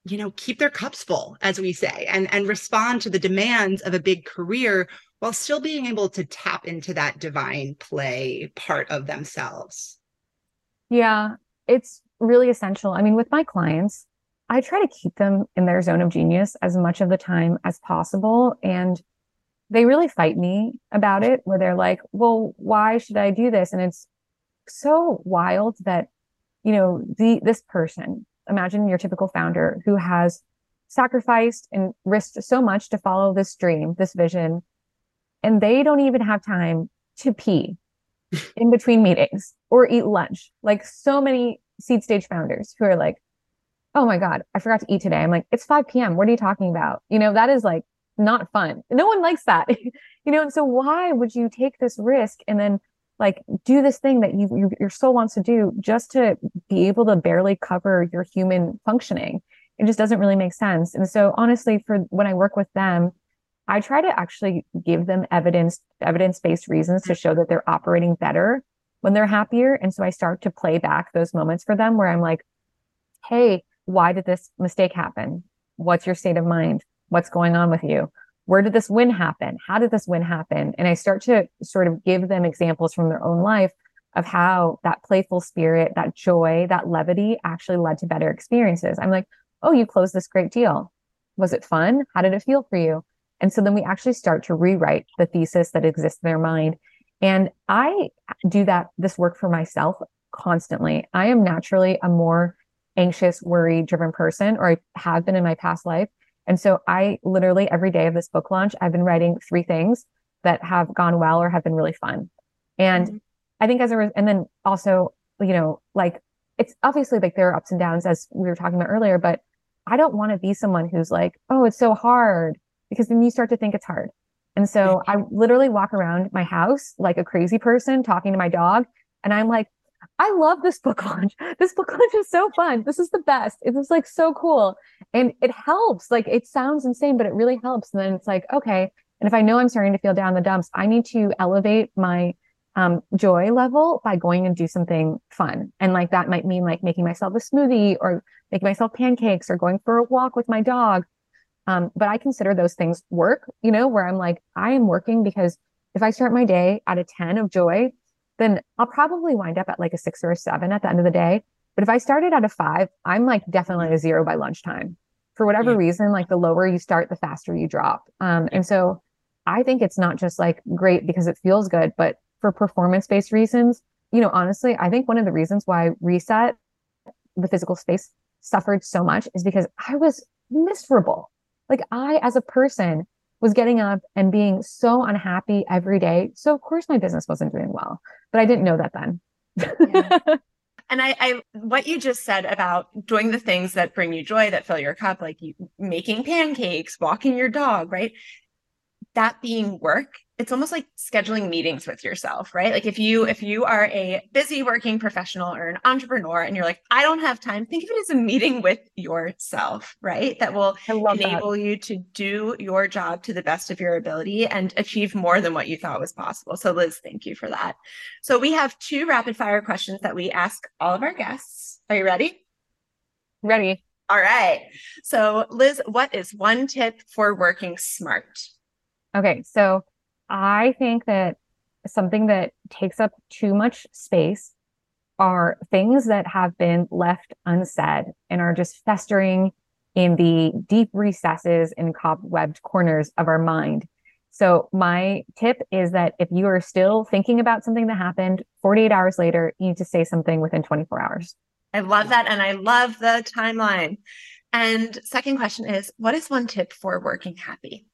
you know keep their cups full as we say and and respond to the demands of a big career while still being able to tap into that divine play part of themselves. Yeah it's really essential. I mean with my clients i try to keep them in their zone of genius as much of the time as possible and they really fight me about it where they're like well why should i do this? And it's so wild that you know the this person imagine your typical founder who has sacrificed and risked so much to follow this dream, this vision, and they don't even have time to pee in between meetings or eat lunch. Like so many seed stage founders who are like, oh my God, I forgot to eat today. I'm like, it's 5 p.m. What are you talking about? You know, that is like not fun. No one likes that. you know, and so why would you take this risk and then like do this thing that you, you your soul wants to do just to be able to barely cover your human functioning? It just doesn't really make sense. And so honestly, for when I work with them, I try to actually give them evidence, evidence-based reasons to show that they're operating better when they're happier. And so I start to play back those moments for them where I'm like, Hey, why did this mistake happen? What's your state of mind? What's going on with you? Where did this win happen? How did this win happen? And I start to sort of give them examples from their own life of how that playful spirit, that joy, that levity actually led to better experiences. I'm like, oh, you closed this great deal. Was it fun? How did it feel for you? And so then we actually start to rewrite the thesis that exists in their mind. And I do that, this work for myself constantly. I am naturally a more anxious, worry driven person, or I have been in my past life. And so I literally every day of this book launch, I've been writing three things that have gone well or have been really fun. And mm-hmm. I think as a, re- and then also, you know, like it's obviously like there are ups and downs as we were talking about earlier, but I don't want to be someone who's like, oh, it's so hard because then you start to think it's hard. And so I literally walk around my house like a crazy person talking to my dog. And I'm like, I love this book launch. This book launch is so fun. This is the best. It was like so cool. And it helps. Like it sounds insane, but it really helps. And then it's like, okay. And if I know I'm starting to feel down the dumps, I need to elevate my um, joy level by going and do something fun. And like that might mean like making myself a smoothie or making myself pancakes or going for a walk with my dog. Um, but I consider those things work, you know, where I'm like, I am working because if I start my day at a 10 of joy, then I'll probably wind up at like a six or a seven at the end of the day. But if I started at a five, I'm like definitely a zero by lunchtime. For whatever yeah. reason, like the lower you start, the faster you drop. Um, and so I think it's not just like great because it feels good, but for performance based reasons, you know, honestly, I think one of the reasons why reset the physical space suffered so much is because I was miserable. Like I, as a person, was getting up and being so unhappy every day. So of course my business wasn't doing well, but I didn't know that then. yeah. And I, I, what you just said about doing the things that bring you joy, that fill your cup, like you making pancakes, walking your dog, right? That being work it's almost like scheduling meetings with yourself right? Like if you if you are a busy working professional or an entrepreneur and you're like i don't have time think of it as a meeting with yourself right? That will enable that. you to do your job to the best of your ability and achieve more than what you thought was possible. So liz thank you for that. So we have two rapid fire questions that we ask all of our guests. Are you ready? Ready. All right. So liz what is one tip for working smart? Okay so I think that something that takes up too much space are things that have been left unsaid and are just festering in the deep recesses and cobwebbed corners of our mind. So my tip is that if you are still thinking about something that happened 48 hours later, you need to say something within 24 hours. I love that. And I love the timeline. And second question is what is one tip for working happy?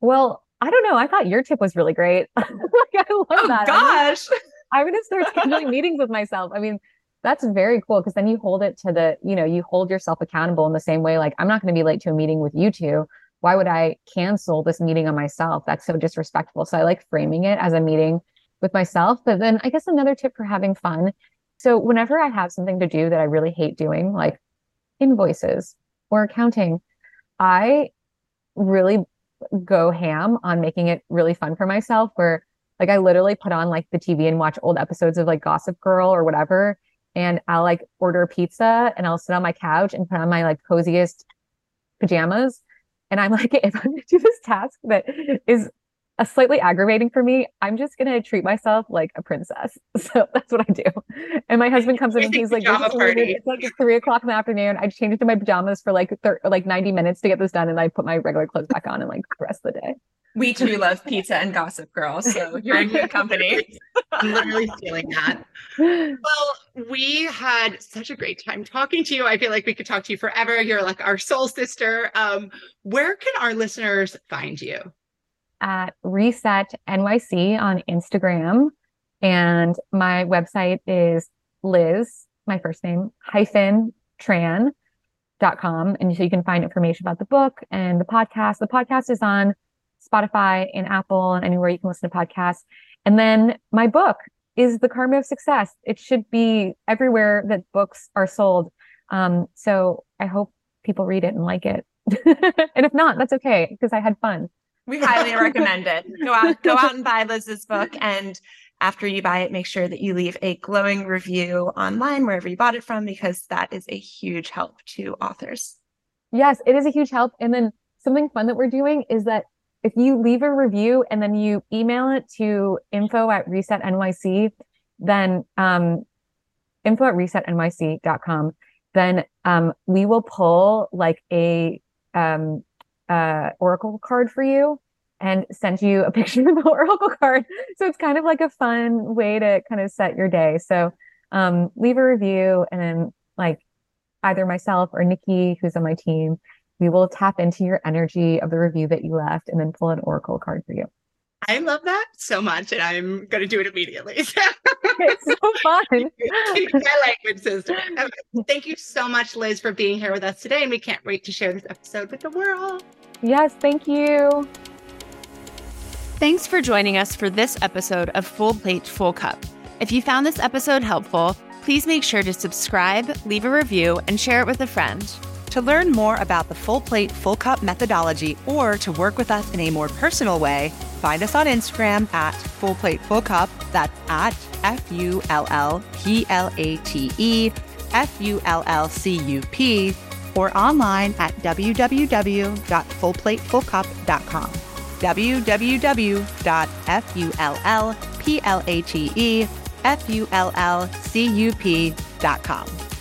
Well, I don't know. I thought your tip was really great. like, I love oh, that. gosh. I'm going to start scheduling meetings with myself. I mean, that's very cool because then you hold it to the, you know, you hold yourself accountable in the same way. Like, I'm not going to be late to a meeting with you two. Why would I cancel this meeting on myself? That's so disrespectful. So I like framing it as a meeting with myself. But then I guess another tip for having fun. So whenever I have something to do that I really hate doing, like invoices or accounting, I really go ham on making it really fun for myself where like I literally put on like the TV and watch old episodes of like Gossip Girl or whatever. And I'll like order pizza and I'll sit on my couch and put on my like coziest pajamas. And I'm like, if I'm gonna do this task that is a slightly aggravating for me, I'm just gonna treat myself like a princess. So that's what I do. And my husband comes in and he's like, it's like three o'clock in the afternoon. I change into my pajamas for like thir- like 90 minutes to get this done, and I put my regular clothes back on and like the rest of the day. We too love pizza and Gossip Girl, so you're in good company. I'm literally feeling that. Well, we had such a great time talking to you. I feel like we could talk to you forever. You're like our soul sister. Um, where can our listeners find you? At Reset NYC on Instagram. And my website is Liz, my first name, hyphen tran dot com. And so you can find information about the book and the podcast. The podcast is on Spotify and Apple and anywhere you can listen to podcasts. And then my book is The Karma of Success. It should be everywhere that books are sold. Um, so I hope people read it and like it. and if not, that's okay because I had fun. We highly recommend it. Go out, go out and buy Liz's book. And after you buy it, make sure that you leave a glowing review online wherever you bought it from, because that is a huge help to authors. Yes, it is a huge help. And then something fun that we're doing is that if you leave a review and then you email it to info at reset NYC, then um, info at resetnyc.com, then um, we will pull like a um, uh, Oracle card for you and sent you a picture of the Oracle card. So it's kind of like a fun way to kind of set your day. So um, leave a review and then like either myself or Nikki, who's on my team, we will tap into your energy of the review that you left and then pull an Oracle card for you. I love that so much, and I'm going to do it immediately. it's so fun. my language sister. Thank you so much, Liz, for being here with us today, and we can't wait to share this episode with the world. Yes, thank you. Thanks for joining us for this episode of Full Plate, Full Cup. If you found this episode helpful, please make sure to subscribe, leave a review, and share it with a friend. To learn more about the Full Plate, Full Cup methodology or to work with us in a more personal way, find us on Instagram at Full Plate, Full Cup. That's at F U L L P L A T E F U L L C U P or online at www.fullplatefullcup.com www.fullplate.com.